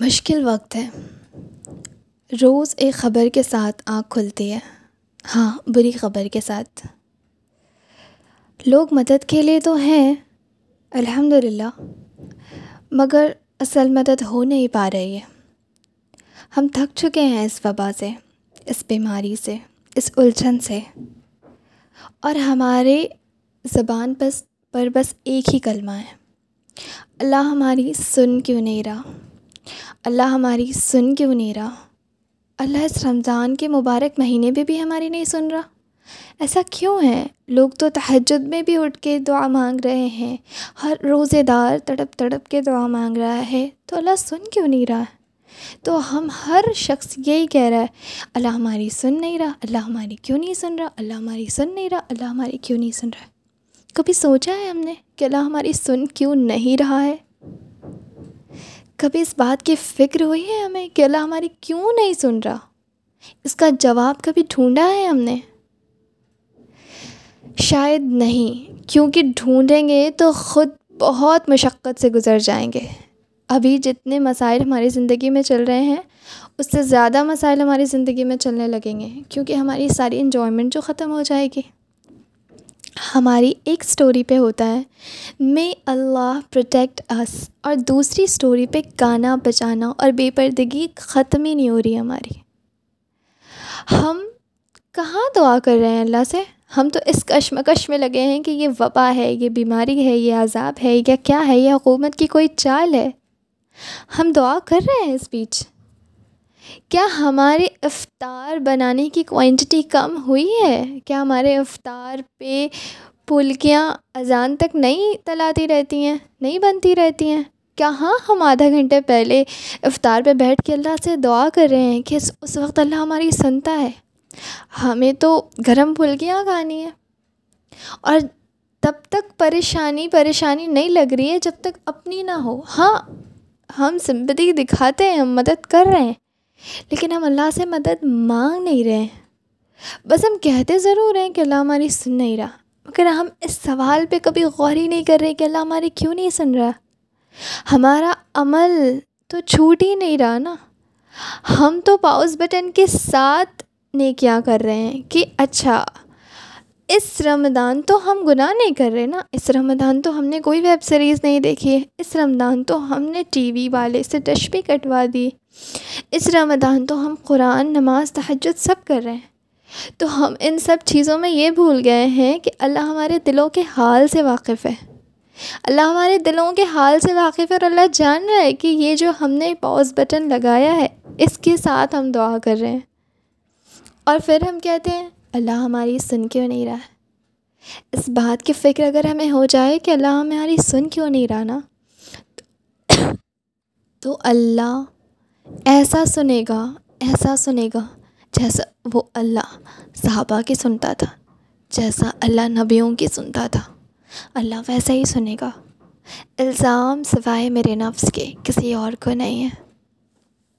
مشکل وقت ہے۔ روز ایک خبر کے ساتھ آنکھ کھلتی ہے۔ ہاں بری خبر کے ساتھ۔ لوگ مدد کے لیے تو ہیں الحمد للہ مگر اصل مدد ہو نہیں پا رہی ہے۔ ہم تھک چکے ہیں اس وبا سے، اس بیماری سے، اس الجھن سے۔ اور ہمارے زبان بس پر بس ایک ہی کلمہ ہے۔ اللہ ہماری سن کیوں نہیں رہا؟ اللہ ہماری سن کیوں نہیں رہا؟ اللہ اس رمضان کے مبارک مہینے پہ بھی ہماری نہیں سن رہا۔ ایسا کیوں ہے؟ لوگ تو تہجد میں بھی اٹھ کے دعا مانگ رہے ہیں۔ ہر روزے دار تڑپ تڑپ کے دعا مانگ رہا ہے۔ تو اللہ سن کیوں نہیں رہا؟ تو ہم ہر شخص یہی کہہ رہا ہے، اللہ ہماری سن نہیں رہا، اللہ ہماری کیوں نہیں سن رہا؟ اللہ ہماری سن نہیں رہا، اللہ ہماری کیوں نہیں سن رہا؟ کبھی سوچا ہے ہم نے کہ اللہ ہماری سن کیوں نہیں رہا ہے؟ کبھی اس بات کی فکر ہوئی ہے ہمیں کہ اللہ ہماری کیوں نہیں سن رہا؟ اس کا جواب کبھی ڈھونڈا ہے ہم نے؟ شاید نہیں، کیونکہ ڈھونڈیں گے تو خود بہت مشقت سے گزر جائیں گے۔ ابھی جتنے مسائل ہماری زندگی میں چل رہے ہیں، اس سے زیادہ مسائل ہماری زندگی میں چلنے لگیں گے، کیونکہ ہماری ساری انجوائمنٹ جو ختم ہو جائے گی۔ ہماری ایک اسٹوری پہ ہوتا ہے۔ مے اللہ پروٹیکٹ اس اور دوسری اسٹوری پہ گانا بجانا اور بے پردگی ختم ہی نہیں ہو رہی ہماری۔ ہم کہاں دعا کر رہے ہیں اللہ سے؟ ہم تو اس کشمکش میں لگے ہیں کہ یہ وبا ہے، یہ بیماری ہے، یہ عذاب ہے، یا کیا ہے، یہ حکومت کی کوئی چال ہے؟ ہم دعا کر رہے ہیں اس بیچ۔ کیا ہمارے افطار بنانے کی کوانٹٹی کم ہوئی ہے؟ کیا ہمارے افطار پہ پھلکیاں اذان تک نہیں تلاتی رہتی ہیں، نہیں بنتی رہتی ہیں؟ کیا ہاں ہم آدھا گھنٹے پہلے افطار پہ بیٹھ کے اللہ سے دعا کر رہے ہیں کہ اس وقت اللہ ہماری سنتا ہے۔ ہمیں تو گرم پھلکیاں کھانی ہیں۔ اور تب تک پریشانی پریشانی نہیں لگ رہی ہے جب تک اپنی نہ ہو۔ ہاں ہم سمپتی دکھاتے ہیں، ہم مدد کر رہے ہیں۔ لیکن ہم اللہ سے مدد مانگ نہیں رہے ہیں۔ بس ہم کہتے ضرور ہیں کہ اللہ ہماری سن نہیں رہا۔ مگر ہم اس سوال پہ کبھی غور ہی نہیں کر رہے کہ اللہ ہماری کیوں نہیں سن رہا۔ ہمارا عمل تو چھوٹ ہی نہیں رہا نا۔ ہم تو پاؤز بٹن کے ساتھ نیکیاں کر رہے ہیں کہ اچھا اس رمضان تو ہم گناہ نہیں کر رہے نا۔ اس رمضان تو ہم نے کوئی ویب سیریز نہیں دیکھی ہے۔ اس رمضان تو ہم نے ٹی وی والے سے ڈش بھی کٹوا دی۔ اس رمضان تو ہم قرآن، نماز، تہجد سب کر رہے ہیں۔ تو ہم ان سب چیزوں میں یہ بھول گئے ہیں کہ اللہ ہمارے دلوں کے حال سے واقف ہے۔ اللہ ہمارے دلوں کے حال سے واقف ہے اور اللہ جان رہا ہے کہ یہ جو ہم نے پاؤز بٹن لگایا ہے، اس کے ساتھ ہم دعا کر رہے ہیں۔ اور پھر ہم کہتے ہیں اللہ ہماری سن کیوں نہیں رہا اس بات کی فکر اگر ہمیں ہو جائے کہ اللہ ہماری سن کیوں نہیں رہا نا؟ تو اللہ ایسا سنے گا، ایسا سنے گا جیسا وہ اللہ صحابہ کی سنتا تھا، جیسا اللہ نبیوں کی سنتا تھا۔ اللہ ویسا ہی سنے گا۔ الزام سوائے میرے نفس کے کسی اور کو نہیں ہے۔